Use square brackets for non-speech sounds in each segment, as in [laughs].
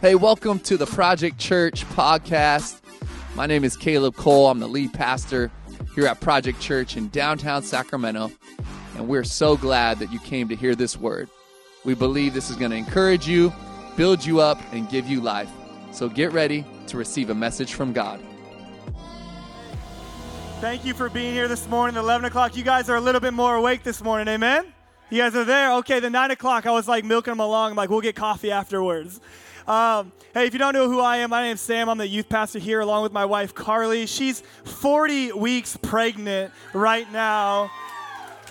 Hey, welcome to the Project Church podcast. My name is Caleb Cole. I'm the lead pastor here at Project Church in downtown Sacramento, and we're so glad that you came to hear this word. We believe this is going to encourage you, build you up, and give you life. So get ready to receive a message from God. Thank you for being here this morning, 11 o'clock. You guys are a little bit more awake this morning, amen? You guys are there? Okay, the 9 o'clock, I was like milking them along. I'm like, we'll get coffee afterwards. Um, hey, if you don't know who I am, my name's Sam. I'm the youth pastor here along with my wife, Carly. She's 40 weeks pregnant right now.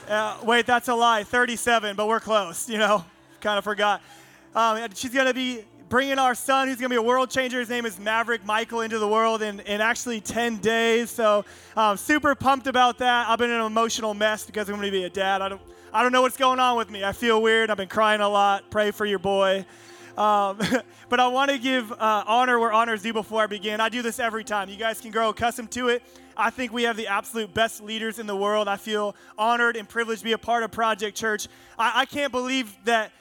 Uh, wait, that's a lie. 37, but we're close, you know. [laughs] Kind of forgot. Um, she's going to be bringing our son, who's going to be a world changer. His name is Maverick Michael, into the world in, in actually 10 days. So, um, super pumped about that. I've been in an emotional mess because I'm going to be a dad. I don't, I don't know what's going on with me. I feel weird. I've been crying a lot. Pray for your boy. Um, [laughs] but I want to give uh, honor where honor is due before I begin. I do this every time. You guys can grow accustomed to it. I think we have the absolute best leaders in the world. I feel honored and privileged to be a part of Project Church. I, I can't believe that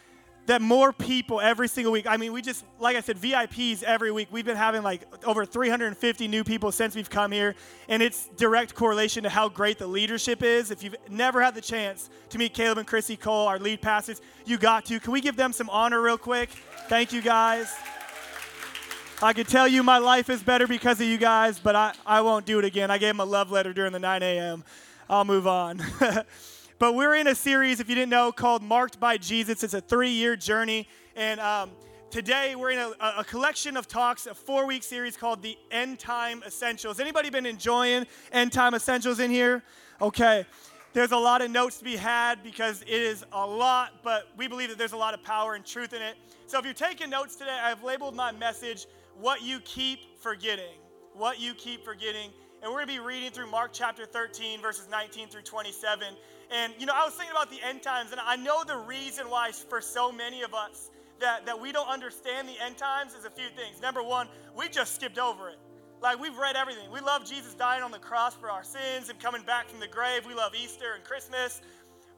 that more people every single week. I mean, we just, like I said, VIPs every week. We've been having like over 350 new people since we've come here, and it's direct correlation to how great the leadership is. If you've never had the chance to meet Caleb and Chrissy Cole, our lead pastors, you got to. Can we give them some honor real quick? Thank you guys. I could tell you my life is better because of you guys, but I, I won't do it again. I gave them a love letter during the 9 a.m. I'll move on. [laughs] But we're in a series, if you didn't know, called Marked by Jesus. It's a three year journey. And um, today we're in a, a, collection of talks, a four week series called the End Time Essentials. Anybody been enjoying End Time Essentials in here? Okay. There's a lot of notes to be had because it is a lot, but we believe that there's a lot of power and truth in it. So if you're taking notes today, I've labeled my message, What You Keep Forgetting. What You Keep Forgetting. And we're going to be reading through Mark chapter 13, verses 19 through 27. And, you know, I was thinking about the end times, and I know the reason why, for so many of us, that, that we don't understand the end times is a few things. Number one, we just skipped over it. Like, we've read everything. We love Jesus dying on the cross for our sins and coming back from the grave. We love Easter and Christmas.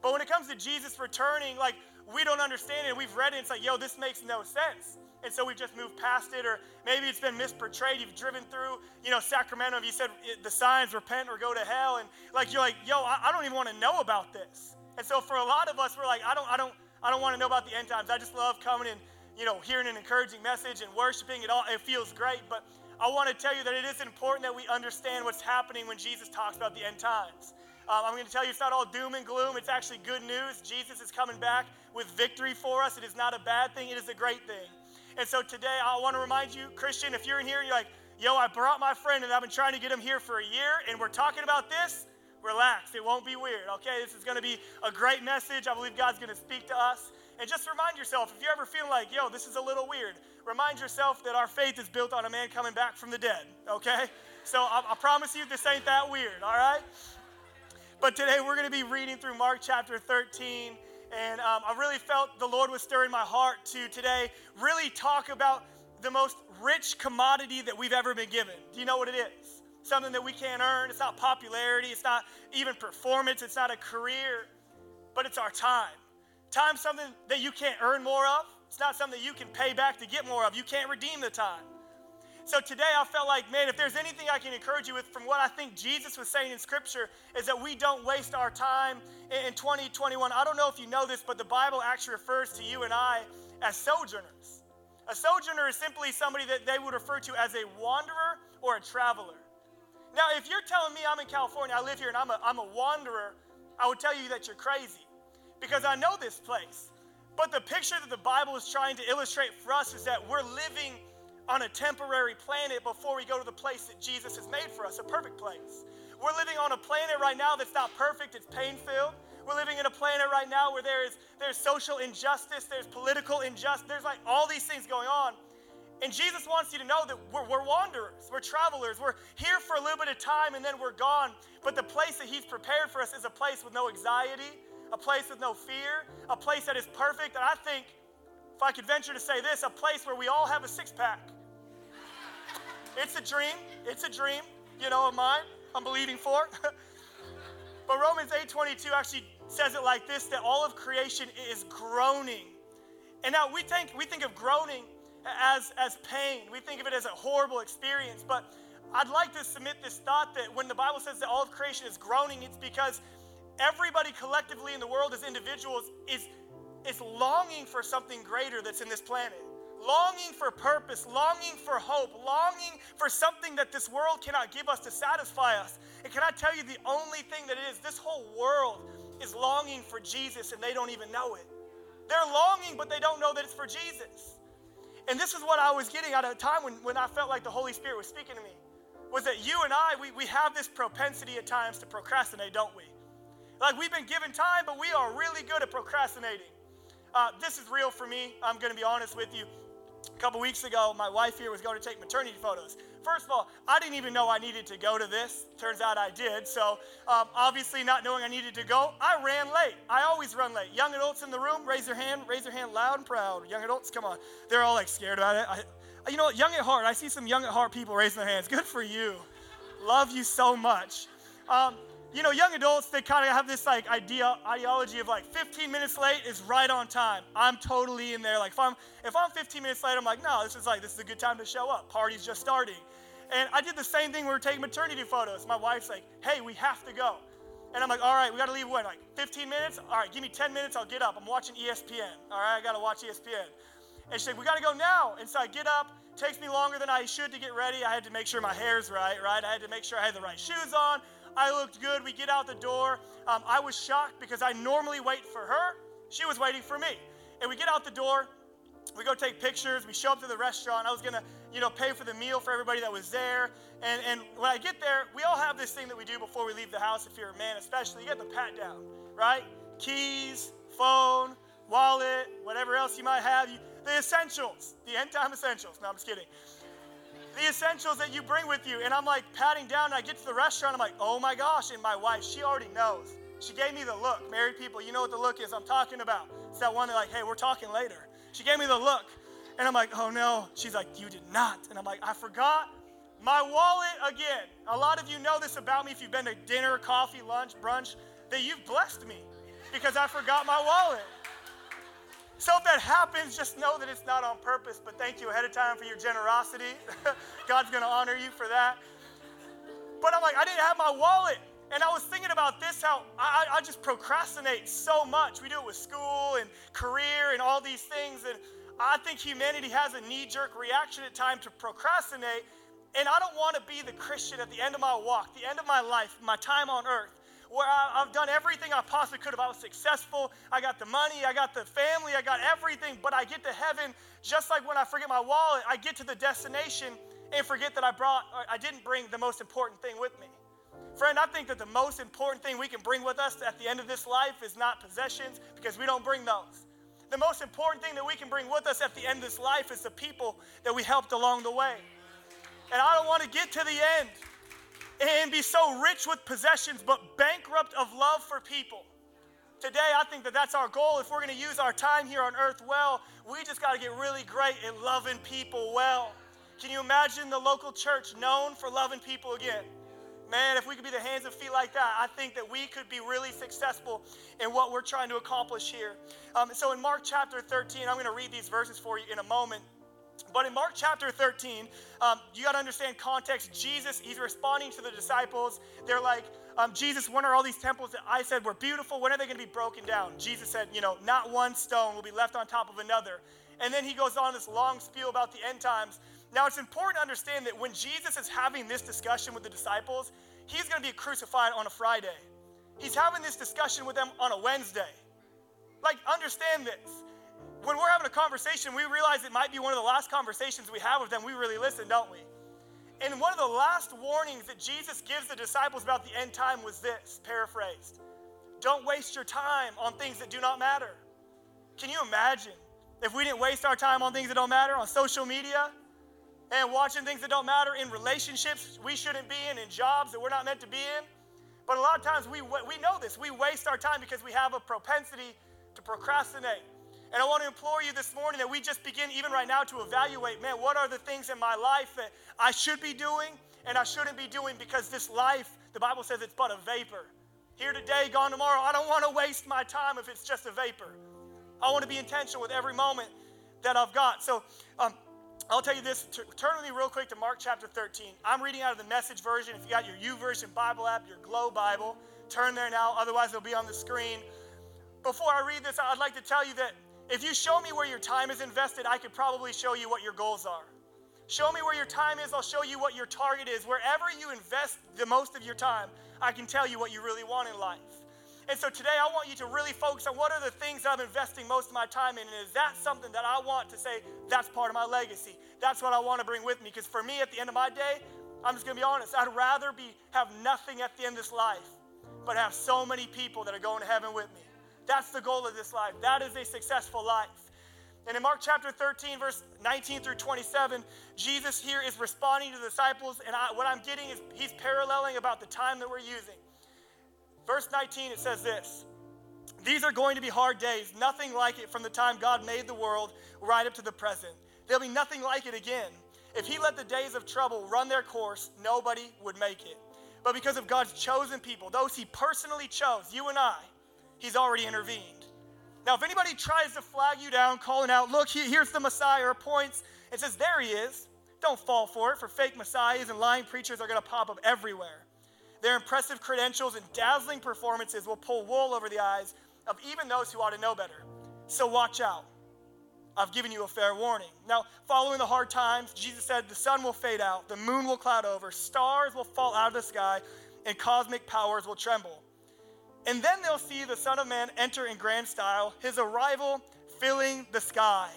But when it comes to Jesus returning, like, we don't understand it. We've read it, and it's like, yo, this makes no sense and so we've just moved past it, or maybe it's been misportrayed. You've driven through, you know, Sacramento, and you said the signs repent or go to hell, and like you're like, yo, I, don't even want to know about this. And so for a lot of us, we're like, I don't, I don't, I don't want to know about the end times. I just love coming and you know hearing an encouraging message and worshiping. It all it feels great, but I want to tell you that it is important that we understand what's happening when Jesus talks about the end times. Um, I'm going to tell you it's not all doom and gloom. It's actually good news. Jesus is coming back with victory for us. It is not a bad thing, it is a great thing. And so today I want to remind you, Christian, if you're in here you're like, yo, I brought my friend and I've been trying to get him here for a year and we're talking about this, relax. It won't be weird, okay? This is going to be a great message. I believe God's going to speak to us. And just remind yourself, if you ever feel like, yo, this is a little weird, remind yourself that our faith is built on a man coming back from the dead, okay? So I, I promise you, this ain't that weird, all right? But today we're going to be reading through Mark chapter 13. And um, I really felt the Lord was stirring my heart to today really talk about the most rich commodity that we've ever been given. Do you know what it is? Something that we can't earn. It's not popularity, it's not even performance, it's not a career, but it's our time. Time's something that you can't earn more of. It's not something that you can pay back to get more of. You can't redeem the time. So today I felt like, man, if there's anything I can encourage you with from what I think Jesus was saying in Scripture, is that we don't waste our time in 2021. I don't know if you know this, but the Bible actually refers to you and I as sojourners. A sojourner is simply somebody that they would refer to as a wanderer or a traveler. Now, if you're telling me I'm in California, I live here, and I'm a, I'm a wanderer, I would tell you that you're crazy because I know this place. But the picture that the Bible is trying to illustrate for us is that we're living on a temporary planet before we go to the place that Jesus has made for us, a perfect place. We're living on a planet right now that's not perfect, it's pain filled. We're living in a planet right now where there is there's social injustice, there's political injustice, there's like all these things going on. And Jesus wants you to know that we're, we're wanderers, we're travelers, we're here for a little bit of time and then we're gone. But the place that He's prepared for us is a place with no anxiety, a place with no fear, a place that is perfect. And I think, if I could venture to say this, a place where we all have a six pack it's a dream. It's a dream, you know, of mine. I'm believing for. [laughs] but Romans 8:22 actually says it like this: that all of creation is groaning. And now we think we think of groaning as, as pain. We think of it as a horrible experience. But I'd like to submit this thought that when the Bible says that all of creation is groaning, it's because everybody collectively in the world as individuals is, is longing for something greater that's in this planet. Longing for purpose, longing for hope, longing for something that this world cannot give us to satisfy us. And can I tell you, the only thing that it is, this whole world is longing for Jesus and they don't even know it. They're longing, but they don't know that it's for Jesus. And this is what I was getting at a time when, when I felt like the Holy Spirit was speaking to me. Was that you and I, we, we have this propensity at times to procrastinate, don't we? Like we've been given time, but we are really good at procrastinating. Uh, this is real for me. I'm going to be honest with you. A couple weeks ago, my wife here was going to take maternity photos. First of all, I didn't even know I needed to go to this. Turns out I did. So, um, obviously, not knowing I needed to go, I ran late. I always run late. Young adults in the room, raise your hand. Raise your hand loud and proud. Young adults, come on. They're all like scared about it. I, you know? Young at heart. I see some young at heart people raising their hands. Good for you. Love you so much. Um, you know, young adults, they kind of have this like idea, ideology of like 15 minutes late is right on time. I'm totally in there. Like if I'm if I'm 15 minutes late, I'm like, no, this is like this is a good time to show up. Party's just starting. And I did the same thing when we were taking maternity photos. My wife's like, hey, we have to go. And I'm like, all right, we gotta leave when? Like 15 minutes? All right, give me 10 minutes, I'll get up. I'm watching ESPN. All right, I gotta watch ESPN. And she's like, we gotta go now. And so I get up, takes me longer than I should to get ready. I had to make sure my hair's right, right? I had to make sure I had the right shoes on. I looked good. We get out the door. Um, I was shocked because I normally wait for her. She was waiting for me. And we get out the door. We go take pictures. We show up to the restaurant. I was going to, you know, pay for the meal for everybody that was there. And, and when I get there, we all have this thing that we do before we leave the house, if you're a man especially. You get the pat down, right? Keys, phone, wallet, whatever else you might have. You, the essentials, the end time essentials. No, I'm just kidding the essentials that you bring with you. And I'm like patting down, and I get to the restaurant, I'm like, oh my gosh. And my wife, she already knows. She gave me the look. Married people, you know what the look is I'm talking about. It's that one that, like, hey, we're talking later. She gave me the look. And I'm like, oh no. She's like, you did not. And I'm like, I forgot my wallet again. A lot of you know this about me if you've been to dinner, coffee, lunch, brunch, that you've blessed me because I forgot my wallet. So if that happens, just know that it's not on purpose, but thank you ahead of time for your generosity. [laughs] God's going to honor you for that. But I'm like, I didn't have my wallet. And I was thinking about this how I, I just procrastinate so much. We do it with school and career and all these things. And I think humanity has a knee jerk reaction at times to procrastinate. And I don't want to be the Christian at the end of my walk, the end of my life, my time on earth, where I, have done everything I possibly could have. I was successful. I got the money. I got the family. I got everything. But I get to heaven, just like when I forget my wallet, I get to the destination and forget that I brought, I didn't bring the most important thing with me. Friend, I think that the most important thing we can bring with us at the end of this life is not possessions because we don't bring those. The most important thing that we can bring with us at the end of this life is the people that we helped along the way. And I don't want to get to the end and be so rich with possessions, but bankrupt of love for people. Today, I think that that's our goal. If we're going to use our time here on earth well, we just got to get really great at loving people well. Can you imagine the local church known for loving people again? Man, if we could be the hands and feet like that, I think that we could be really successful in what we're trying to accomplish here. Um, so, in Mark chapter 13, I'm going to read these verses for you in a moment. But in Mark chapter 13, um, you got to understand context. Jesus, he's responding to the disciples. They're like, um, Jesus, when are all these temples that I said were beautiful? When are they going to be broken down? Jesus said, you know, not one stone will be left on top of another. And then he goes on this long spiel about the end times. Now, it's important to understand that when Jesus is having this discussion with the disciples, he's going to be crucified on a Friday. He's having this discussion with them on a Wednesday. Like, understand this when we're having a conversation, we realize it might be one of the last conversations we have with them. We really listen, don't we? And one of the last warnings that Jesus gives the disciples about the end time was this paraphrased Don't waste your time on things that do not matter. Can you imagine if we didn't waste our time on things that don't matter, on social media, and watching things that don't matter in relationships we shouldn't be in, in jobs that we're not meant to be in? But a lot of times we, we know this. We waste our time because we have a propensity to procrastinate. And I want to implore you this morning that we just begin, even right now, to evaluate man, what are the things in my life that I should be doing and I shouldn't be doing because this life, the Bible says it's but a vapor. Here today, gone tomorrow. I don't want to waste my time if it's just a vapor. I want to be intentional with every moment that I've got. So, um, I'll tell you this. T- turn with me real quick to Mark chapter 13. I'm reading out of the message version. If you got your YouVersion Bible app, your Glo Bible, turn there now. Otherwise, it'll be on the screen. Before I read this, I'd like to tell you that if you show me where your time is invested, I could probably show you what your goals are. Show me where your time is, I'll show you what your target is. Wherever you invest the most of your time, I can tell you what you really want in life. And so today I want you to really focus on what are the things I'm investing most of my time in. And is that something that I want to say, that's part of my legacy? That's what I want to bring with me. Because for me, at the end of my day, I'm just going to be honest, I'd rather be have nothing at the end of this life, but have so many people that are going to heaven with me. That's the goal of this life. That is a successful life. And in Mark chapter 13, verse 19 through 27, Jesus here is responding to the disciples. And I, what I'm getting is he's paralleling about the time that we're using. Verse 19, it says this These are going to be hard days, nothing like it from the time God made the world right up to the present. There'll be nothing like it again. If he let the days of trouble run their course, nobody would make it. But because of God's chosen people, those he personally chose, you and I, he's already intervened. Now, if anybody tries to flag you down, calling out, look, here's the Messiah, or points and says, there he is, don't fall for it, for fake messiahs and lying preachers are going to pop up everywhere. Their impressive credentials and dazzling performances will pull wool over the eyes of even those who ought to know better. So watch out. I've given you a fair warning. Now, following the hard times, Jesus said, The sun will fade out, the moon will cloud over, stars will fall out of the sky, and cosmic powers will tremble. And then they'll see the Son of Man enter in grand style, his arrival filling the sky.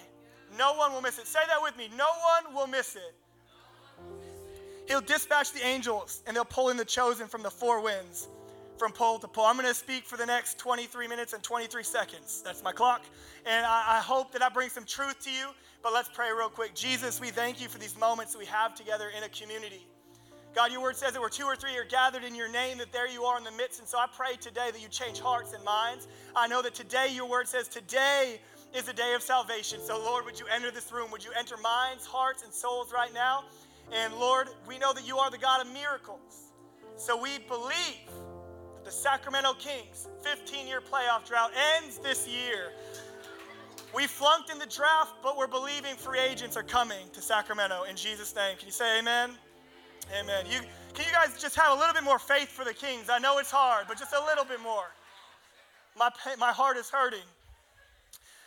No one will miss it. Say that with me. No one will miss it. He'll dispatch the angels and they'll pull in the chosen from the four winds, from pole to pole. I'm going to speak for the next 23 minutes and 23 seconds. That's my clock. And I, I hope that I bring some truth to you. But let's pray real quick. Jesus, we thank you for these moments that we have together in a community. God, your word says that where two or three are gathered in your name, that there you are in the midst. And so I pray today that you change hearts and minds. I know that today your word says today is a day of salvation. So, Lord, would you enter this room? Would you enter minds, hearts, and souls right now? And Lord, we know that you are the God of miracles. So we believe that the Sacramento Kings 15 year playoff drought ends this year. We flunked in the draft, but we're believing free agents are coming to Sacramento in Jesus' name. Can you say amen? Amen. You, can you guys just have a little bit more faith for the Kings? I know it's hard, but just a little bit more. My, my heart is hurting.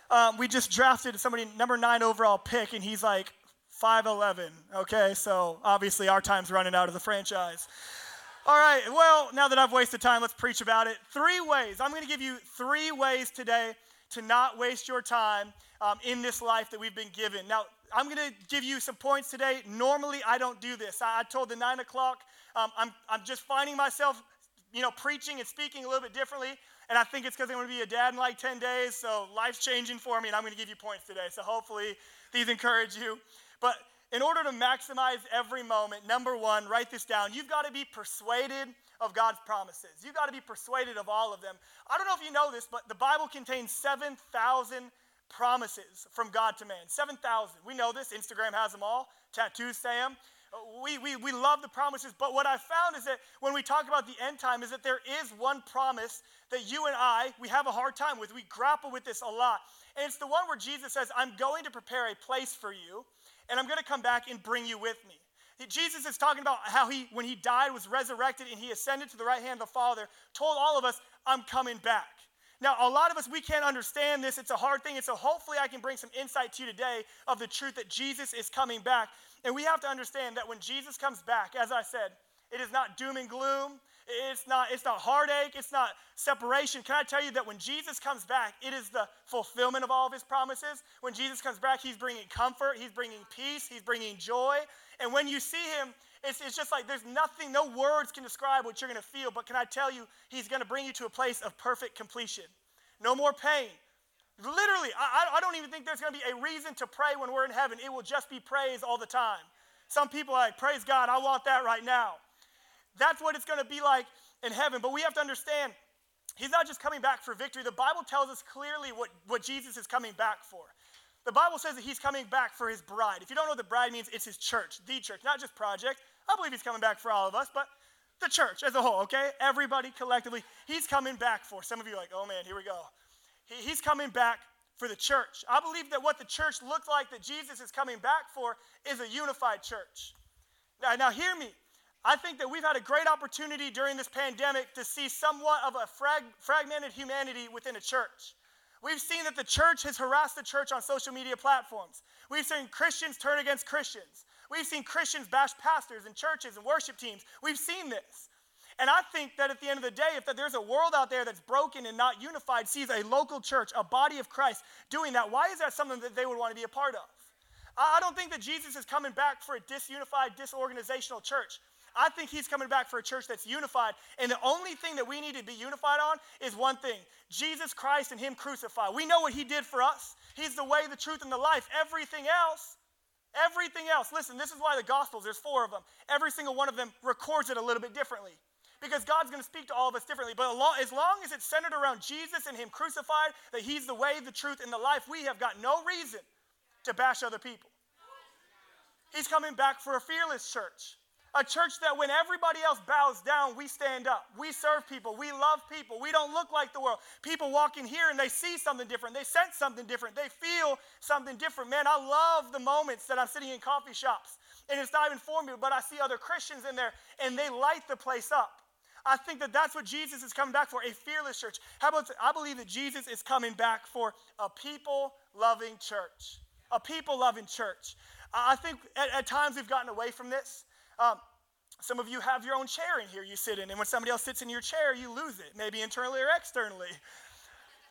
Um, we just drafted somebody, number nine overall pick, and he's like 5'11. Okay, so obviously our time's running out of the franchise. All right, well, now that I've wasted time, let's preach about it. Three ways. I'm going to give you three ways today to not waste your time um, in this life that we've been given. Now, I'm going to give you some points today. Normally, I don't do this. I, I told the nine o'clock, um, I'm, I'm just finding myself, you know, preaching and speaking a little bit differently. And I think it's because I'm going to be a dad in like 10 days. So life's changing for me, and I'm going to give you points today. So hopefully, these encourage you. But in order to maximize every moment, number one, write this down. You've got to be persuaded of God's promises. You've got to be persuaded of all of them. I don't know if you know this, but the Bible contains 7,000 promises from God to man. 7,000. We know this. Instagram has them all. Tattoos say them. We, we, we love the promises, but what I found is that when we talk about the end time, is that there is one promise that you and I, we have a hard time with. We grapple with this a lot. And it's the one where Jesus says, I'm going to prepare a place for you, and I'm going to come back and bring you with me. Jesus is talking about how he, when he died, was resurrected, and he ascended to the right hand of the Father, told all of us, I'm coming back. Now, a lot of us, we can't understand this. It's a hard thing. And so, hopefully, I can bring some insight to you today of the truth that Jesus is coming back. And we have to understand that when Jesus comes back, as I said, it is not doom and gloom. It's not, it's not heartache. It's not separation. Can I tell you that when Jesus comes back, it is the fulfillment of all of his promises? When Jesus comes back, he's bringing comfort, he's bringing peace, he's bringing joy. And when you see him, it's, it's just like there's nothing, no words can describe what you're going to feel. But can I tell you, he's going to bring you to a place of perfect completion. No more pain. Literally, I, I don't even think there's going to be a reason to pray when we're in heaven. It will just be praise all the time. Some people are like, praise God, I want that right now. That's what it's going to be like in heaven. But we have to understand, he's not just coming back for victory. The Bible tells us clearly what, what Jesus is coming back for. The Bible says that he's coming back for his bride. If you don't know what the bride means, it's his church, the church, not just project. I believe he's coming back for all of us, but the church as a whole, okay? Everybody collectively, he's coming back for. Some of you like, oh man, here we go. He, he's coming back for the church. I believe that what the church looks like that Jesus is coming back for is a unified church. Now, now hear me. I think that we've had a great opportunity during this pandemic to see somewhat of a frag- fragmented humanity within a church. We've seen that the church has harassed the church on social media platforms. We've seen Christians turn against Christians. We've seen Christians bash pastors and churches and worship teams. We've seen this. And I think that at the end of the day, if there's a world out there that's broken and not unified, sees a local church, a body of Christ doing that, why is that something that they would want to be a part of? I don't think that Jesus is coming back for a disunified, disorganizational church. I think he's coming back for a church that's unified. And the only thing that we need to be unified on is one thing Jesus Christ and him crucified. We know what he did for us. He's the way, the truth, and the life. Everything else, everything else. Listen, this is why the Gospels, there's four of them. Every single one of them records it a little bit differently. Because God's going to speak to all of us differently. But as long as it's centered around Jesus and Him crucified, that He's the way, the truth, and the life, we have got no reason to bash other people. He's coming back for a fearless church. A church that when everybody else bows down, we stand up. We serve people. We love people. We don't look like the world. People walk in here and they see something different. They sense something different. They feel something different. Man, I love the moments that I'm sitting in coffee shops and it's not even for me, but I see other Christians in there and they light the place up. I think that that's what Jesus is coming back for a fearless church. How about, I believe that Jesus is coming back for a people loving church. A people loving church. I think at, at times we've gotten away from this. Um, some of you have your own chair in here you sit in, and when somebody else sits in your chair, you lose it, maybe internally or externally.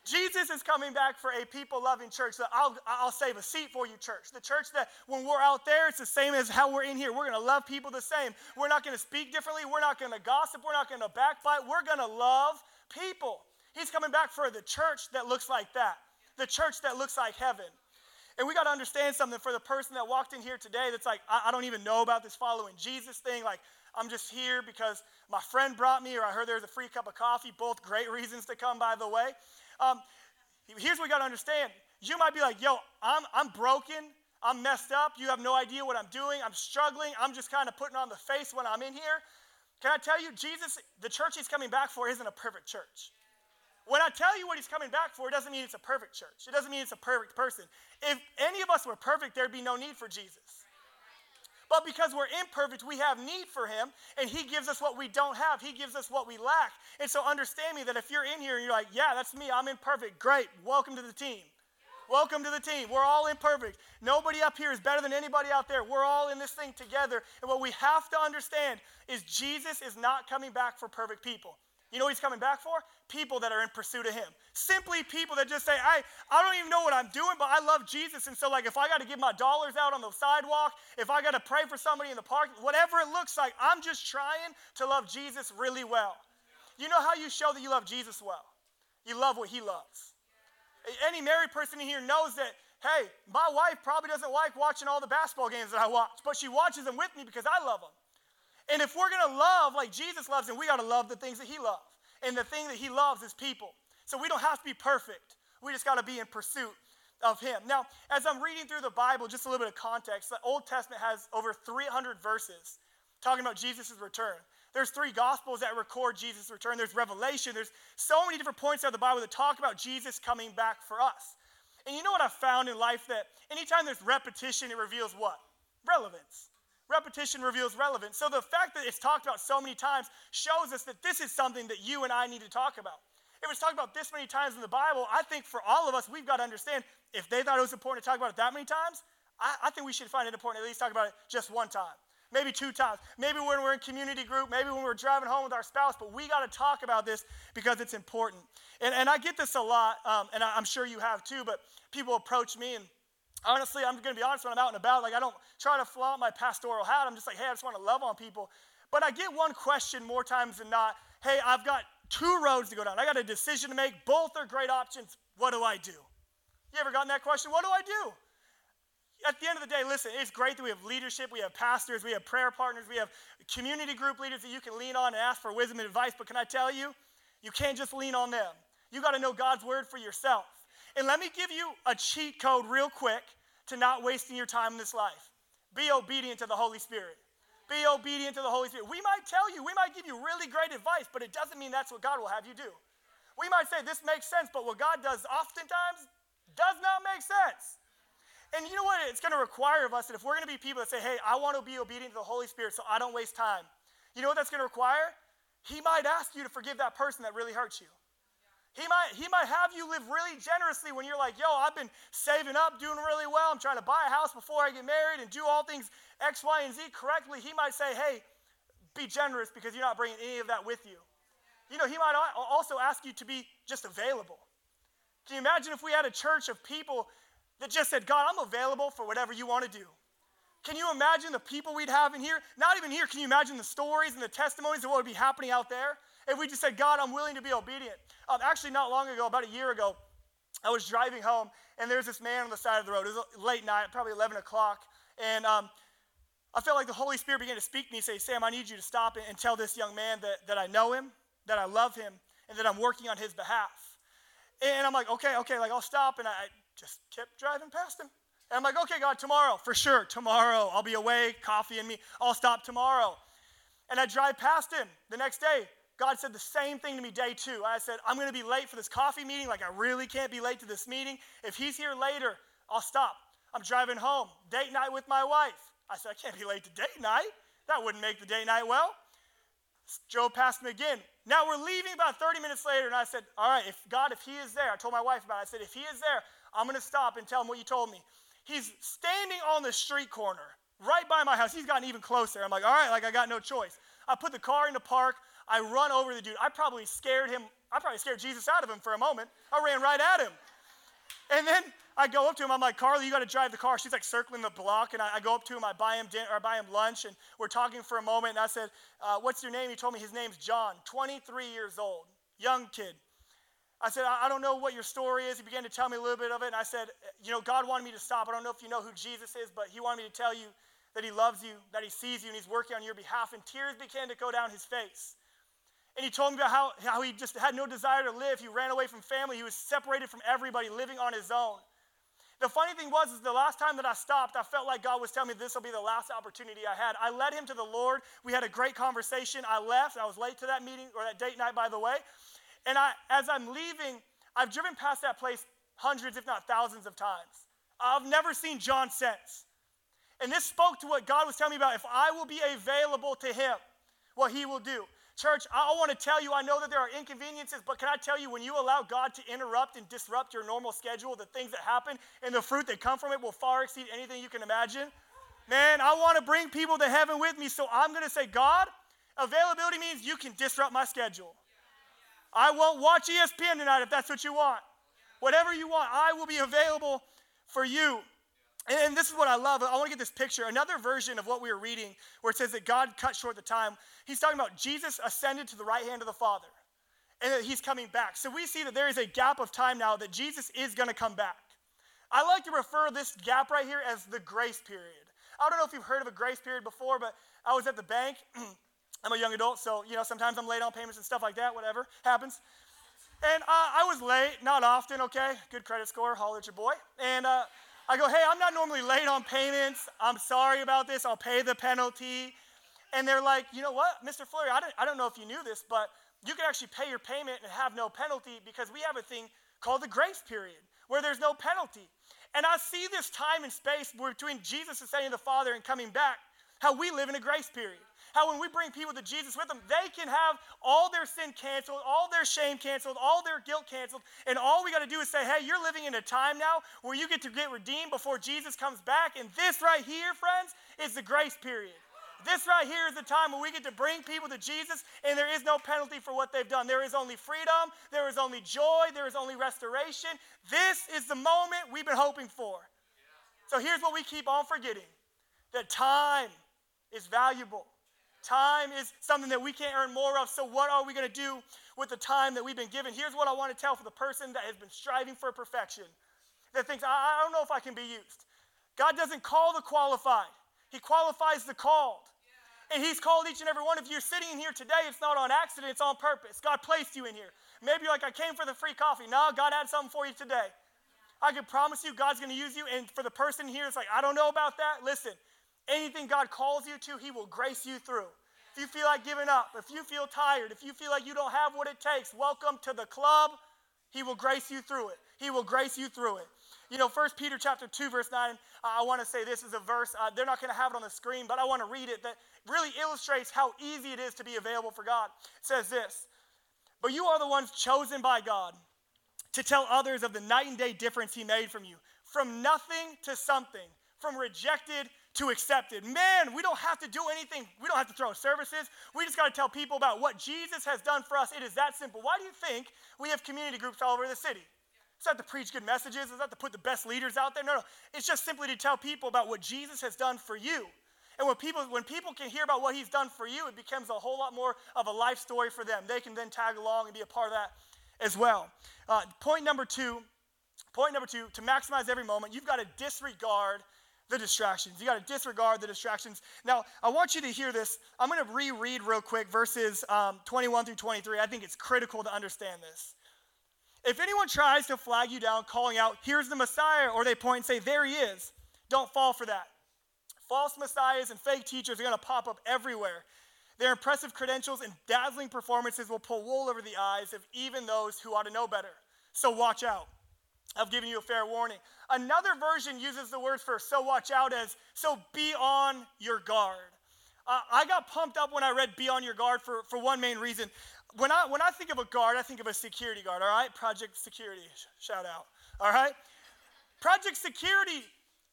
Jesus is coming back for a people loving church that I'll, I'll save a seat for you, church. The church that when we're out there, it's the same as how we're in here. We're going to love people the same. We're not going to speak differently. We're not going to gossip. We're not going to backbite. We're going to love people. He's coming back for the church that looks like that, the church that looks like heaven. And we got to understand something for the person that walked in here today that's like, I, I, don't even know about this following Jesus thing. Like, I'm just here because my friend brought me, or I heard there's a free cup of coffee. Both great reasons to come, by the way. Um, here's what we got to understand. You might be like, yo, I'm, I'm broken. I'm messed up. You have no idea what I'm doing. I'm struggling. I'm just kind of putting on the face when I'm in here. Can I tell you, Jesus, the church he's coming back for isn't a perfect church. When I tell you what he's coming back for, it doesn't mean it's a perfect church. It doesn't mean it's a perfect person. If any of us were perfect, there'd be no need for Jesus. But because we're imperfect, we have need for him, and he gives us what we don't have. He gives us what we lack. And so understand me that if you're in here and you're like, yeah, that's me, I'm imperfect, great, welcome to the team. Welcome to the team. We're all imperfect. Nobody up here is better than anybody out there. We're all in this thing together. And what we have to understand is Jesus is not coming back for perfect people. You know what he's coming back for? People that are in pursuit of him. Simply people that just say, I, I don't even know what I'm doing, but I love Jesus. And so, like, if I got to give my dollars out on the sidewalk, if I got to pray for somebody in the park, whatever it looks like, I'm just trying to love Jesus really well. You know how you show that you love Jesus well? You love what he loves. Any married person in here knows that, hey, my wife probably doesn't like watching all the basketball games that I watch, but she watches them with me because I love them. And if we're going to love like Jesus loves, then we got to love the things that he loves. And the thing that he loves is people. So we don't have to be perfect. We just got to be in pursuit of him. Now, as I'm reading through the Bible, just a little bit of context, the Old Testament has over 300 verses talking about Jesus' return. There's three gospels that record Jesus' return. There's Revelation. There's so many different points out of the Bible that talk about Jesus coming back for us. And you know what I've found in life that anytime there's repetition, it reveals what? Relevance. Repetition reveals relevance. So the fact that it's talked about so many times shows us that this is something that you and I need to talk about. If it's talked about this many times in the Bible, I think for all of us, we've got to understand if they thought it was important to talk about it that many times, I, I think we should find it important at least talk about it just one time. Maybe two times. Maybe when we're in community group, maybe when we're driving home with our spouse, but we got to talk about this because it's important. And, and I get this a lot, um, and I, I'm sure you have too, but people approach me and honestly, I'm going to be honest when I'm out and about. Like, I don't try to flaunt my pastoral hat. I'm just like, hey, I just want to love on people. But I get one question more times than not hey, I've got two roads to go down. I got a decision to make. Both are great options. What do I do? You ever gotten that question? What do I do? At the end of the day, listen, it's great that we have leadership, we have pastors, we have prayer partners, we have community group leaders that you can lean on and ask for wisdom and advice. But can I tell you, you can't just lean on them. You got to know God's word for yourself. And let me give you a cheat code real quick to not wasting your time in this life. Be obedient to the Holy Spirit. Be obedient to the Holy Spirit. We might tell you, we might give you really great advice, but it doesn't mean that's what God will have you do. We might say this makes sense, but what God does oftentimes Does not make sense. And you know what? It's going to require of us that if we're going to be people that say, hey, I want to be obedient to the Holy Spirit so I don't waste time, you know what that's going to require? He might ask you to forgive that person that really hurts you. He might, he might have you live really generously when you're like, yo, I've been saving up, doing really well. I'm trying to buy a house before I get married and do all things X, Y, and Z correctly. He might say, hey, be generous because you're not bringing any of that with you. You know, he might also ask you to be just available. Can you imagine if we had a church of people that just said, God, I'm available for whatever you want to do? Can you imagine the people we'd have in here? Not even here, can you imagine the stories and the testimonies of what would be happening out there? If we just said, God, I'm willing to be obedient. Um, actually, not long ago, about a year ago, I was driving home, and there's this man on the side of the road. It was late night, probably 11 o'clock, and um, I felt like the Holy Spirit began to speak to me, and say, Sam, I need you to stop and tell this young man that, that I know him, that I love him, and that I'm working on his behalf. And I'm like, okay, okay, like I'll stop, and I just kept driving past him. And I'm like, okay, God, tomorrow, for sure, tomorrow, I'll be awake, coffee in me, I'll stop tomorrow. And I drive past him the next day. God said the same thing to me day two. I said, I'm going to be late for this coffee meeting. Like, I really can't be late to this meeting. If he's here later, I'll stop. I'm driving home, date night with my wife. I said, I can't be late to date night. That wouldn't make the date night well. Joe passed me again. Now we're leaving about 30 minutes later, and I said, All right, if God, if he is there, I told my wife about it. I said, If he is there, I'm going to stop and tell him what you told me. He's standing on the street corner right by my house. He's gotten even closer. I'm like, All right, like I got no choice. I put the car in the park. I run over the dude. I probably scared him. I probably scared Jesus out of him for a moment. I ran right at him. And then I go up to him. I'm like, Carly, you got to drive the car. She's like circling the block, and I, I, go up to him. I buy him dinner, or I buy him lunch, and we're talking for a moment. And I said, uh, "What's your name?" He told me his name's John, 23 years old, young kid. I said, I, I don't know what your story is. He began to tell me a little bit of it, and I said, you know, God wanted me to stop. I don't know if you know who Jesus is, but He wanted me to tell you that He loves you, that He sees you, and He's working on your behalf. And tears began to go down his face. And he told me about how, how he just had no desire to live. He ran away from family. He was separated from everybody, living on his own. The funny thing was, is the last time that I stopped, I felt like God was telling me this will be the last opportunity I had. I led him to the Lord. We had a great conversation. I left. I was late to that meeting or that date night, by the way. And I, as I'm leaving, I've driven past that place hundreds, if not thousands of times. I've never seen John since. And this spoke to what God was telling me about if I will be available to him, what he will do. Church, I want to tell you, I know that there are inconveniences, but can I tell you, when you allow God to interrupt and disrupt your normal schedule, the things that happen and the fruit that come from it will far exceed anything you can imagine? Man, I want to bring people to heaven with me, so I'm going to say, God, availability means you can disrupt my schedule. I won't watch ESPN tonight if that's what you want. Whatever you want, I will be available for you. And this is what I love. I want to get this picture. Another version of what we were reading, where it says that God cut short the time. He's talking about Jesus ascended to the right hand of the Father and that he's coming back. So we see that there is a gap of time now that Jesus is going to come back. I like to refer this gap right here as the grace period. I don't know if you've heard of a grace period before, but I was at the bank. [clears throat] I'm a young adult, so you know sometimes I'm late on payments and stuff like that. Whatever happens. And uh, I was late, not often. Okay, good credit score, holler at your boy. And uh, I go, hey, I'm not normally late on payments. I'm sorry about this. I'll pay the penalty. And they're like, you know what, Mr. Flurry, I don't, I don't know if you knew this, but you can actually pay your payment and have no penalty because we have a thing called the grace period where there's no penalty. And I see this time and space between Jesus ascending the Father and coming back, how we live in a grace period. How when we bring people to Jesus with them, they can have all their sin canceled, all their shame canceled, all their guilt canceled. And all we got to do is say, hey, you're living in a time now where you get to get redeemed before Jesus comes back. And this right here, friends, is the grace period. This right here is the time when we get to bring people to Jesus, and there is no penalty for what they've done. There is only freedom, there is only joy, there is only restoration. This is the moment we've been hoping for. So here's what we keep on forgetting that time is valuable. Time is something that we can't earn more of. So, what are we going to do with the time that we've been given? Here's what I want to tell for the person that has been striving for perfection, that thinks, I, I don't know if I can be used. God doesn't call the qualified, He qualifies the called. And He's called each and every one of you. sitting in here today, it's not on accident, it's on purpose. God placed you in here. Maybe you're like, I came for the free coffee. No, God had something for you today. I can promise you, God's going to use you. And for the person here, it's like, I don't know about that. Listen, Anything God calls you to, He will grace you through. If you feel like giving up, if you feel tired, if you feel like you don't have what it takes, welcome to the club. He will grace you through it. He will grace you through it. You know, 1 Peter chapter 2, verse 9, uh, I want to say this is a verse. Uh, they're not going to have it on the screen, but I want to read it that really illustrates how easy it is to be available for God. It says this But you are the ones chosen by God to tell others of the night and day difference He made from you, from nothing to something, from rejected to accept it. Man, we don't have to do anything. We don't have to throw services. We just got to tell people about what Jesus has done for us. It is that simple. Why do you think we have community groups all over the city? It's not to preach good messages. It's not to put the best leaders out there. No, no. It's just simply to tell people about what Jesus has done for you. And when people, when people can hear about what he's done for you, it becomes a whole lot more of a life story for them. They can then tag along and be a part of that as well. Uh, point number two, point number two, to maximize every moment, you've got to disregard the distractions. You got to disregard the distractions. Now, I want you to hear this. I'm going to reread real quick verses um, 21 through 23. I think it's critical to understand this. If anyone tries to flag you down, calling out, here's the Messiah, or they point and say, there he is, don't fall for that. False messiahs and fake teachers are going to pop up everywhere. Their impressive credentials and dazzling performances will pull wool over the eyes of even those who ought to know better. So watch out. I've given you a fair warning. Another version uses the word for so watch out as so be on your guard. Uh, I got pumped up when I read be on your guard for, for one main reason. When I, when I think of a guard, I think of a security guard, all right? Project Security, shout out, all right? Project Security,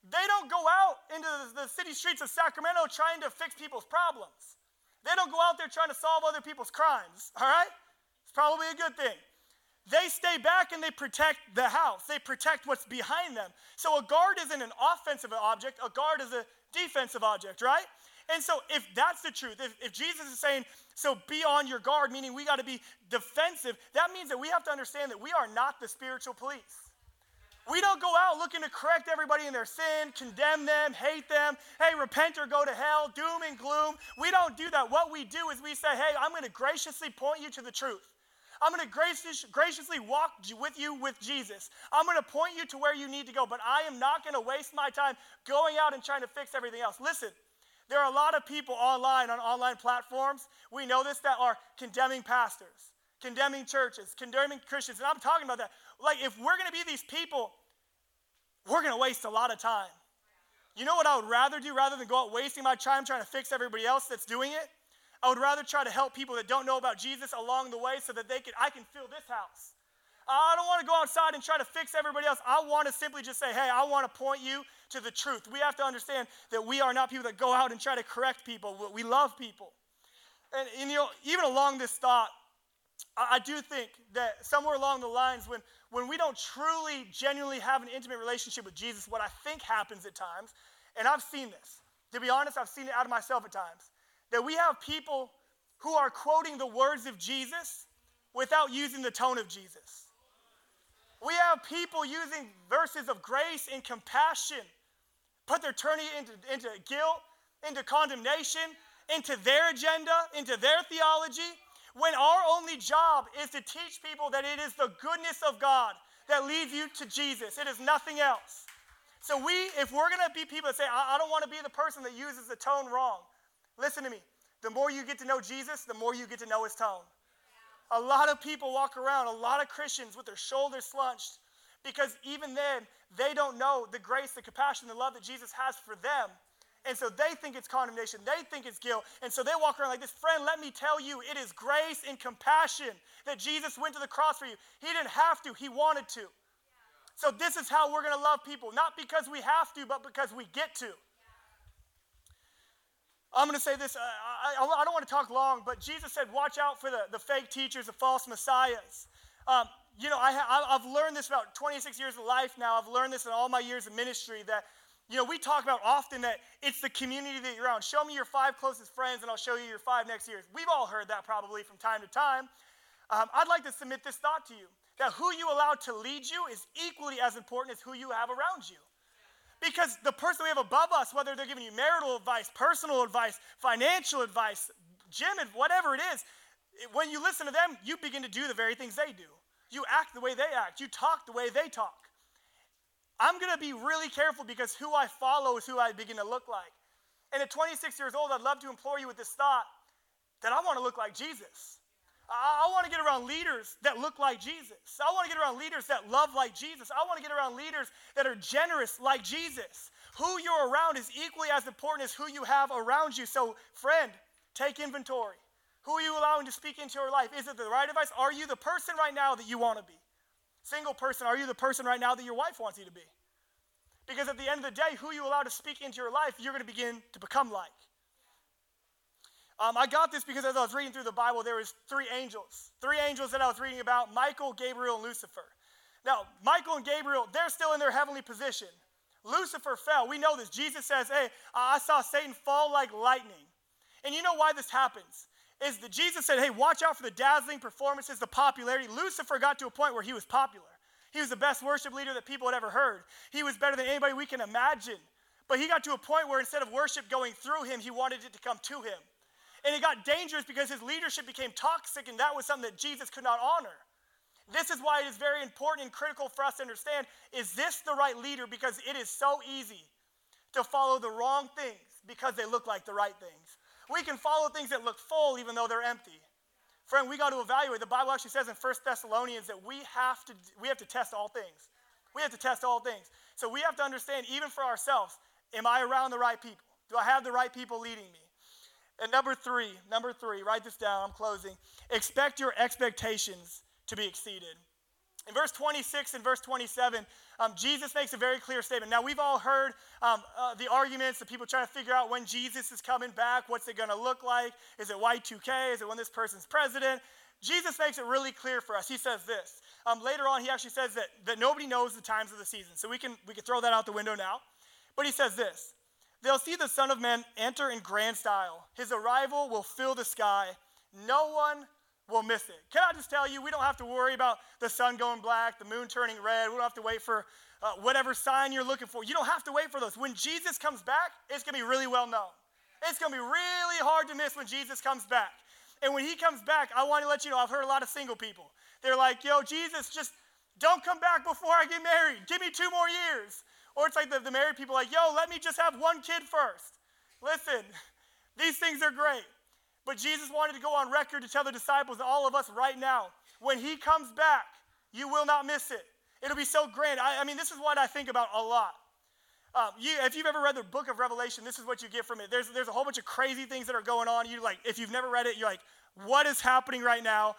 they don't go out into the, the city streets of Sacramento trying to fix people's problems. They don't go out there trying to solve other people's crimes, all right? It's probably a good thing. They stay back and they protect the house. They protect what's behind them. So a guard isn't an offensive object, a guard is a defensive object, right? And so if that's the truth, if, if Jesus is saying, so be on your guard, meaning we got to be defensive, that means that we have to understand that we are not the spiritual police. We don't go out looking to correct everybody in their sin, condemn them, hate them, hey, repent or go to hell, doom and gloom. We don't do that. What we do is we say, hey, I'm going to graciously point you to the truth. I'm going to gracious, graciously walk with you with Jesus. I'm going to point you to where you need to go, but I am not going to waste my time going out and trying to fix everything else. Listen, there are a lot of people online on online platforms. We know this that are condemning pastors, condemning churches, condemning Christians. And I'm talking about that. Like, if we're going to be these people, we're going to waste a lot of time. You know what I would rather do rather than go out wasting my time trying to fix everybody else that's doing it? I would rather try to help people that don't know about Jesus along the way so that they can I can fill this house. I don't want to go outside and try to fix everybody else. I want to simply just say, hey, I want to point you to the truth. We have to understand that we are not people that go out and try to correct people. We love people. And, and you know, even along this thought, I, I do think that somewhere along the lines, when, when we don't truly, genuinely have an intimate relationship with Jesus, what I think happens at times, and I've seen this. To be honest, I've seen it out of myself at times that we have people who are quoting the words of Jesus without using the tone of Jesus. We have people using verses of grace and compassion, but they're turning it into, into guilt, into condemnation, into their agenda, into their theology, when our only job is to teach people that it is the goodness of God that leads you to Jesus. It is nothing else. So we, if we're gonna be people that say, I, I don't want to be the person that uses the tone wrong, Listen to me. The more you get to know Jesus, the more you get to know his tone. A lot of people walk around, a lot of Christians with their shoulders slunched because even then, they don't know the grace, the compassion, the love that Jesus has for them. And so they think it's condemnation, they think it's guilt. And so they walk around like this. Friend, let me tell you, it is grace and compassion that Jesus went to the cross for you. He didn't have to, He wanted to. So this is how we're going to love people, not because we have to, but because we get to. I'm going to say this. Uh, I, I, I, don't want to talk long, but Jesus said, watch out for the, the fake teachers, the false messiahs. Um, you know, I, have learned this about 26 years of life now. I've learned this in all my years of ministry that, you know, we talk about often that it's the community that you're around. Show me your five closest friends, and I'll show you your five next years. We've all heard that probably from time to time. Um, I'd like to submit this thought to you that who you allow to lead you is equally as important as who you have around you. Because the person we have above us, whether they're giving you marital advice, personal advice, financial advice, gym, whatever it is, when you listen to them, you begin to do the very things they do. You act the way they act, you talk the way they talk. I'm going to be really careful because who I follow is who I begin to look like. And at 26 years old, I'd love to implore you with this thought that I want to look like Jesus. I, want to get around leaders that look like Jesus. I want to get around leaders that love like Jesus. I want to get around leaders that are generous like Jesus. Who you're around is equally as important as who you have around you. So, friend, take inventory. Who are you allowing to speak into your life? Is it the right advice? Are you the person right now that you want to be? Single person, are you the person right now that your wife wants you to be? Because at the end of the day, who you allow to speak into your life, you're going to begin to become like. Um, I got this because as I was reading through the Bible, there was three angels, three angels that I was reading about: Michael, Gabriel, and Lucifer. Now, Michael and Gabriel, they're still in their heavenly position. Lucifer fell. We know this. Jesus says, "Hey, I saw Satan fall like lightning." And you know why this happens? Is that Jesus said, "Hey, watch out for the dazzling performances, the popularity." Lucifer got to a point where he was popular. He was the best worship leader that people had ever heard. He was better than anybody we can imagine. But he got to a point where instead of worship going through him, he wanted it to come to him. And it got dangerous because his leadership became toxic, and that was something that Jesus could not honor. This is why it is very important and critical for us to understand is this the right leader? Because it is so easy to follow the wrong things because they look like the right things. We can follow things that look full even though they're empty. Friend, we got to evaluate. The Bible actually says in 1 Thessalonians that we have to we have to test all things. We have to test all things. So we have to understand, even for ourselves, am I around the right people? Do I have the right people leading me? And number three, number three, write this down, I'm closing. Expect your expectations to be exceeded. In verse 26 and verse 27, um, Jesus makes a very clear statement. Now, we've all heard um, uh, the arguments that people trying to figure out when Jesus is coming back. What's it going to look like? Is it Y2K? Is it when this person's president? Jesus makes it really clear for us. He says this. Um, later on, he actually says that, that nobody knows the times of the season. So we can, we can throw that out the window now. But he says this They'll see the Son of Man enter in grand style. His arrival will fill the sky. No one will miss it. Can I just tell you, we don't have to worry about the sun going black, the moon turning red. We don't have to wait for uh, whatever sign you're looking for. You don't have to wait for those. When Jesus comes back, it's going to be really well known. It's going to be really hard to miss when Jesus comes back. And when he comes back, I want to let you know I've heard a lot of single people. They're like, yo, Jesus, just don't come back before I get married. Give me two more years. Or it's like the, the married people, like, yo, let me just have one kid first. Listen, [laughs] these things are great. But Jesus wanted to go on record to tell the disciples all of us right now when he comes back, you will not miss it. It'll be so grand. I, I mean, this is what I think about a lot. Um, you, if you've ever read the book of Revelation, this is what you get from it. There's, there's a whole bunch of crazy things that are going on. You like, if you've never read it, you're like, what is happening right now?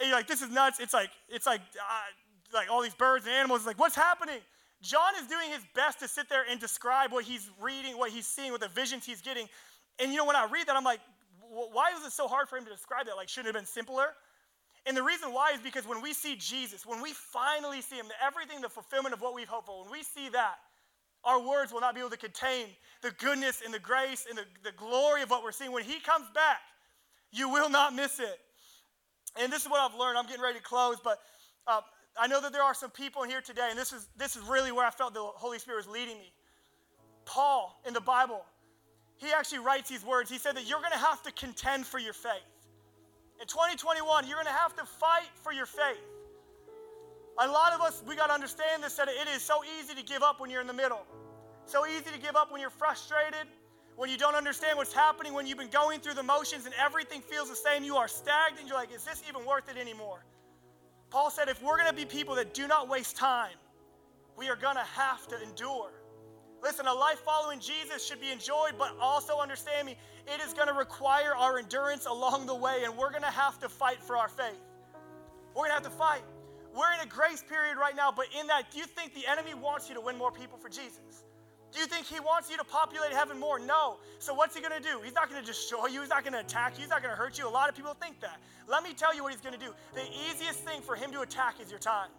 And you're like, this is nuts. It's like, it's like, uh, like all these birds and animals. It's like, what's happening? John is doing his best to sit there and describe what he's reading, what he's seeing, what the visions he's getting. And you know, when I read that, I'm like, why was it so hard for him to describe that? Like, shouldn't it have been simpler? And the reason why is because when we see Jesus, when we finally see him, everything, the fulfillment of what we've hoped for, when we see that, our words will not be able to contain the goodness and the grace and the, the glory of what we're seeing. When he comes back, you will not miss it. And this is what I've learned. I'm getting ready to close, but uh, I know that there are some people here today, and this is, this is really where I felt the Holy Spirit was leading me. Paul in the Bible, he actually writes these words. He said that you're going to have to contend for your faith. In 2021, you're going to have to fight for your faith. A lot of us, we got to understand this that it is so easy to give up when you're in the middle. So easy to give up when you're frustrated, when you don't understand what's happening, when you've been going through the motions and everything feels the same. You are stagnant. You're like, is this even worth it anymore? Paul said, if we're going to be people that do not waste time, we are going to have to endure. Listen, a life following Jesus should be enjoyed, but also understand me, it is going to require our endurance along the way, and we're going to have to fight for our faith. We're going to have to fight. We're in a grace period right now, but in that, do you think the enemy wants you to win more people for Jesus? Do you think he wants you to populate heaven more? No. So what's he going to do? He's not going to destroy you. He's not going to attack you. He's not going to hurt you. A lot of people think that. Let me tell you what he's going to do. The easiest thing for him to attack is your time.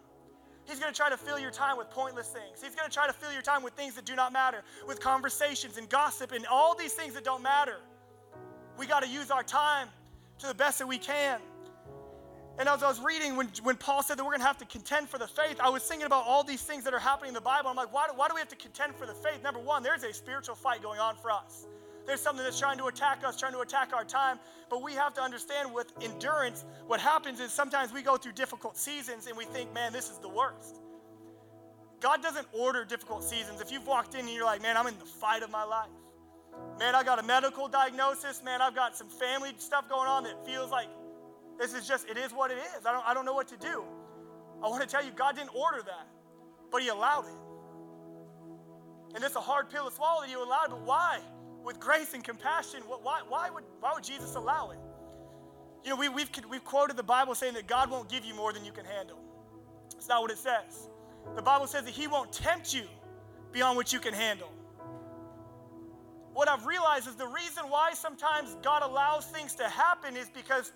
He's going to try to fill your time with pointless things. He's going to try to fill your time with things that do not matter, with conversations and gossip and all these things that don't matter. We got to use our time to the best that we can. And as I was reading, when, when Paul said that we're going to have to contend for the faith, I was thinking about all these things that are happening in the Bible. I'm like, why do, why do we have to contend for the faith? Number one, there's a spiritual fight going on for us. There's something that's trying to attack us, trying to attack our time. But we have to understand with endurance, what happens is sometimes we go through difficult seasons and we think, man, this is the worst. God doesn't order difficult seasons. If you've walked in and you're like, man, I'm in the fight of my life. Man, I got a medical diagnosis. Man, I've got some family stuff going on that feels like This is just, it is what it is. I don't, I don't know what to do. I want to tell you, God didn't order that, but He allowed it. And it's a hard pill to swallow that you allowed, but why? With grace and compassion, why, why, would, why would Jesus allow it? You know, we, we've, we've quoted the Bible saying that God won't give you more than you can handle. It's not what it says. The Bible says that He won't tempt you beyond what you can handle. What I've realized is the reason why sometimes God allows things to happen is because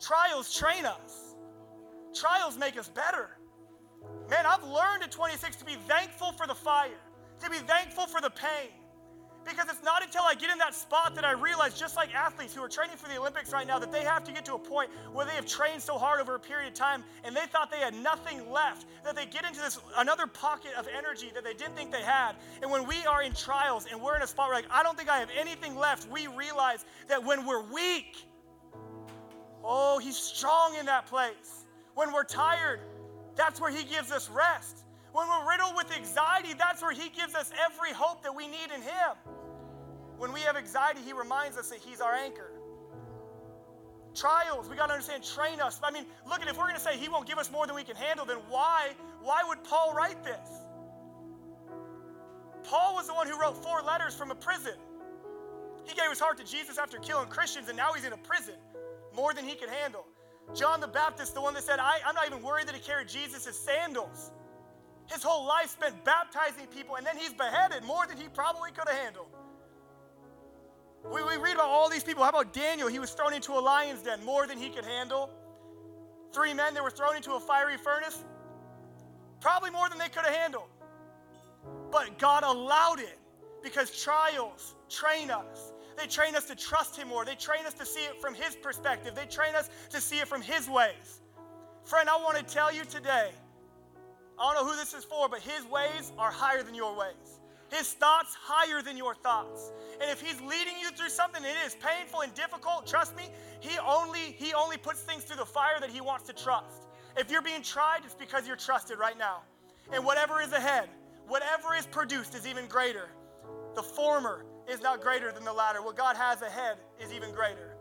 trials train us, trials make us better. Man, I've learned at 26 to be thankful for the fire, to be thankful for the pain, because it's not until I get in that spot that I realize, just like athletes who are training for the Olympics right now, that they have to get to a point where they have trained so hard over a period of time and they thought they had nothing left, that they get into this another pocket of energy that they didn't think they had. And when we are in trials and we're in a spot where like, I don't think I have anything left, we realize that when we're weak, oh, he's strong in that place. When we're tired, that's where he gives us rest. When we're riddled with anxiety, that's where He gives us every hope that we need in Him. When we have anxiety, He reminds us that He's our anchor. Trials, we got to understand, train us. I mean, look at if we're going to say He won't give us more than we can handle, then why, why would Paul write this? Paul was the one who wrote four letters from a prison. He gave his heart to Jesus after killing Christians, and now he's in a prison, more than he could handle. John the Baptist, the one that said, I, am not even worried that he carried Jesus' sandals. His whole life spent baptizing people, and then he's beheaded more than he probably could have handled. We, we read about all these people. How about Daniel? He was thrown into a lion's den more than he could handle. Three men that were thrown into a fiery furnace, probably more than they could have handled. But God allowed it because trials train us. They train us to trust Him more. They train us to see it from His perspective. They train us to see it from His ways. Friend, I want to tell you today I don't know who this is for, but his ways are higher than your ways. His thoughts higher than your thoughts. And if he's leading you through something that is painful and difficult, trust me, he only he only puts things through the fire that he wants to trust. If you're being tried, it's because you're trusted right now. And whatever is ahead, whatever is produced is even greater. The former is not greater than the latter. What God has ahead is even greater.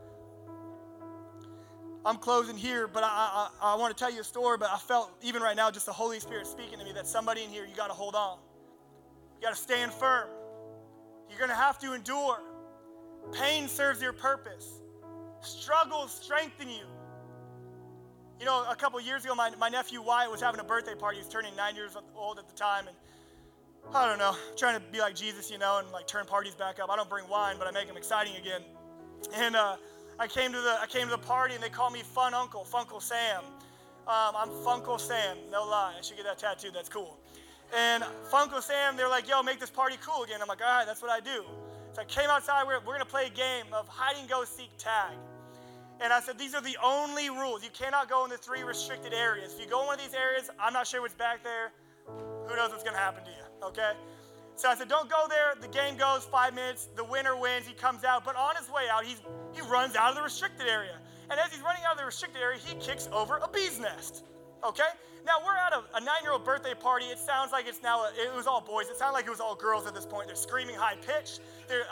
I'm closing here, but I, I, I want to tell you a story. But I felt even right now, just the Holy Spirit speaking to me that somebody in here, you got to hold on. You got to stand firm. You're going to have to endure. Pain serves your purpose, struggles strengthen you. You know, a couple years ago, my, my nephew Wyatt was having a birthday party. He was turning nine years old at the time. And I don't know, trying to be like Jesus, you know, and like turn parties back up. I don't bring wine, but I make them exciting again. And, uh, I came to the I came to the party and they call me Fun Uncle, Funkle Sam. Um, I'm Funkle Sam, no lie. I should get that tattooed. That's cool. And Funkle Sam, they're like, "Yo, make this party cool again." I'm like, "All right, that's what I do." So I came outside. We're, we're gonna play a game of hide and go seek tag. And I said, these are the only rules. You cannot go in the three restricted areas. If you go in one of these areas, I'm not sure what's back there. Who knows what's gonna happen to you? Okay. So I said, don't go there. The game goes five minutes. The winner wins. He comes out. But on his way out, he's, he runs out of the restricted area. And as he's running out of the restricted area, he kicks over a bee's nest. Okay? Now we're at a, a nine year old birthday party. It sounds like it's now, a, it was all boys. It sounded like it was all girls at this point. They're screaming high pitched.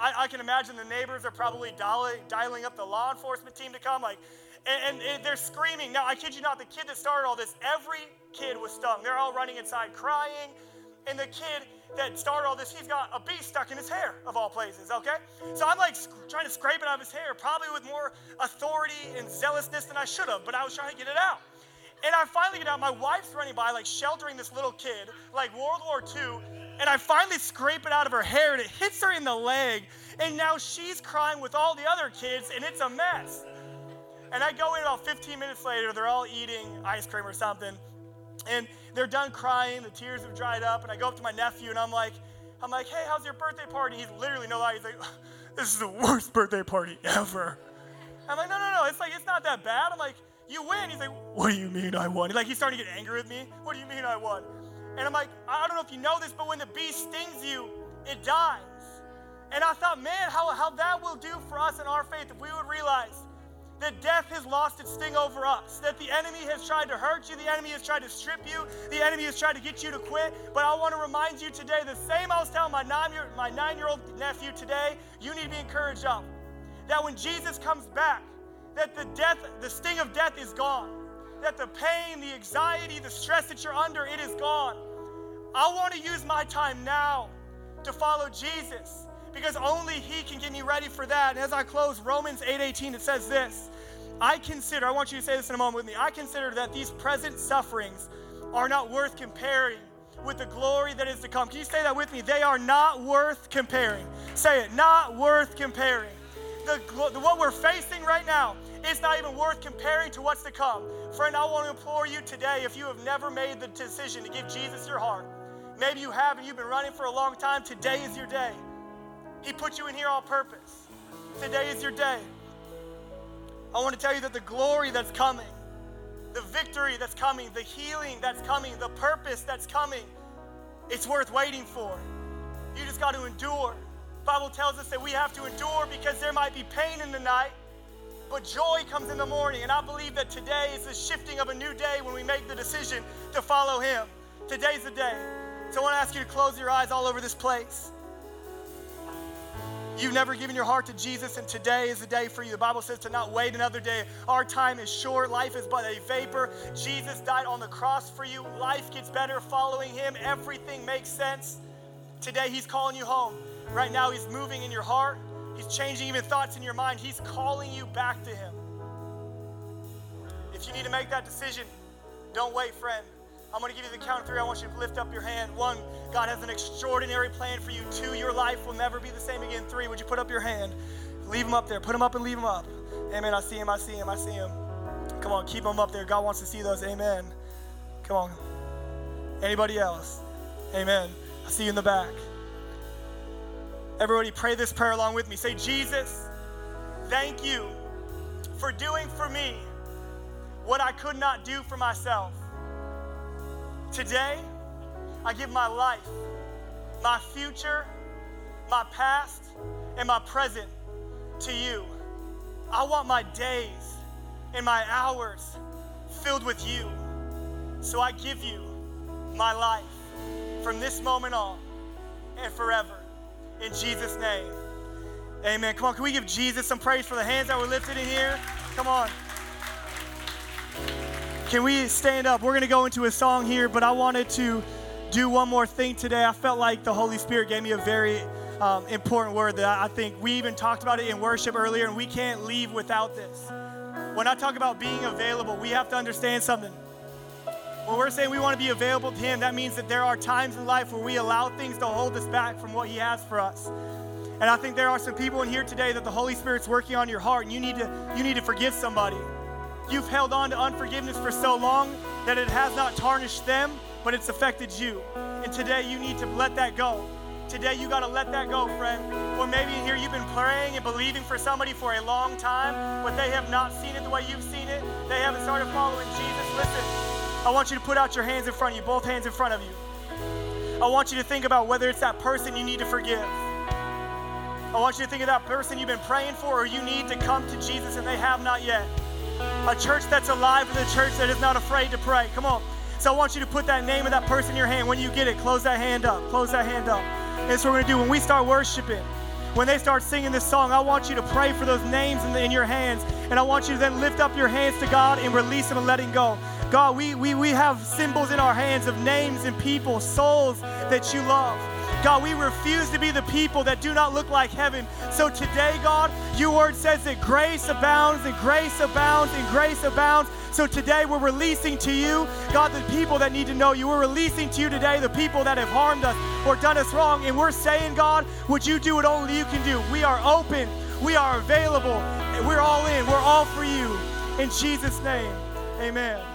I, I, can imagine the neighbors are probably dialing, dialing up the law enforcement team to come. Like, and, and, they're screaming. Now, I kid you not, the kid that started all this, every kid was stung. They're all running inside crying. And the kid that started all this, he's got a bee stuck in his hair, of all places, okay? So I'm like sc- trying to scrape it out of his hair, probably with more authority and zealousness than I should have, but I was trying to get it out. And I finally get out. My wife's running by, like sheltering this little kid, like World War II. And I finally scrape it out of her hair, and it hits her in the leg. And now she's crying with all the other kids, and it's a mess. And I go in about 15 minutes later, they're all eating ice cream or something. And they're done crying, the tears have dried up, and I go up to my nephew and I'm like, I'm like, hey, how's your birthday party? He's literally no lie. He's like, [laughs] this is the worst birthday party ever. I'm like, no, no, no. It's like it's not that bad. I'm like, you win. He's like, what do you mean I won? Like he's starting to get angry with me. What do you mean I won? And I'm like, I don't know if you know this, but when the bee stings you, it dies. And I thought, man, how, how that will do for us in our faith if we would realize that death has lost its sting over us, that the enemy has tried to hurt you, the enemy has tried to strip you, the enemy has tried to get you to quit. But I want to remind you today the same I was telling my nine year, old nephew today, you need to be encouraged of. That when Jesus comes back, that the death, the sting of death is gone. That the pain, the anxiety, the stress that you're under, it is gone. I want to use my time now to follow Jesus because only he can get me ready for that. And as I close Romans 8:18 it says this. I consider, I want you to say this in a moment with me. I consider that these present sufferings are not worth comparing with the glory that is to come. Can you say that with me? They are not worth comparing. Say it, not worth comparing. The, the, what we're facing right now is not even worth comparing to what's to come. Friend, I want to implore you today if you have never made the decision to give Jesus your heart, maybe you have and you've been running for a long time, today is your day. He put you in here on purpose. Today is your day. I want to tell you that the glory that's coming, the victory that's coming, the healing that's coming, the purpose that's coming, it's worth waiting for. You just got to endure. Bible tells us that we have to endure because there might be pain in the night, but joy comes in the morning. And I believe that today is the shifting of a new day when we make the decision to follow Him. Today's the day. So I want to ask you to close your eyes all over this place. You've never given your heart to Jesus, and today is the day for you. The Bible says to not wait another day. Our time is short. Life is but a vapor. Jesus died on the cross for you. Life gets better following Him. Everything makes sense. Today, He's calling you home. Right now, He's moving in your heart. He's changing even thoughts in your mind. He's calling you back to Him. If you need to make that decision, don't wait, friend. I'm going to give you the count of three. I want you to lift up your hand. One, God has an extraordinary plan for you. Two, your life will never be the same again. Three, would you put up your hand? Leave them up there. Put them up and leave them up. Amen. I see him. I see him. I see him. Come on, keep them up there. God wants to see those. Amen. Come on. Anybody else? Amen. I see you in the back. Everybody, pray this prayer along with me. Say, Jesus, thank you for doing for me what I could not do for myself. Today, I give my life, my future, my past, and my present to you. I want my days and my hours filled with you. So I give you my life from this moment on and forever. In Jesus' name. Amen. Come on, can we give Jesus some praise for the hands that were lifted in here? Come on. Can we stand up? We're going to go into a song here, but I wanted to do one more thing today. I felt like the Holy Spirit gave me a very um, important word that I think we even talked about it in worship earlier, and we can't leave without this. When I talk about being available, we have to understand something. When we're saying we want to be available to Him, that means that there are times in life where we allow things to hold us back from what He has for us. And I think there are some people in here today that the Holy Spirit's working on your heart, and you need to you need to forgive somebody. You've held on to unforgiveness for so long that it has not tarnished them, but it's affected you. And today you need to let that go. Today you got to let that go, friend. Or maybe here you've been praying and believing for somebody for a long time, but they have not seen it the way you've seen it. They haven't started following Jesus. Listen, I want you to put out your hands in front of you, both hands in front of you. I want you to think about whether it's that person you need to forgive. I want you to think of that person you've been praying for or you need to come to Jesus and they have not yet. A church that's alive is a church that is not afraid to pray. Come on. So I want you to put that name of that person in your hand. When you get it, close that hand up. Close that hand up. That's what we're going to do. When we start worshiping, when they start singing this song, I want you to pray for those names in, the, in your hands. And I want you to then lift up your hands to God and release them and letting go. God, we, we, we have symbols in our hands of names and people, souls that you love. God, we refuse to be the people that do not look like heaven. So today, God, your word says that grace abounds and grace abounds and grace abounds. So today we're releasing to you, God, the people that need to know you. We're releasing to you today the people that have harmed us or done us wrong. And we're saying, God, would you do what only you can do? We are open, we are available, we're all in, we're all for you. In Jesus' name, amen.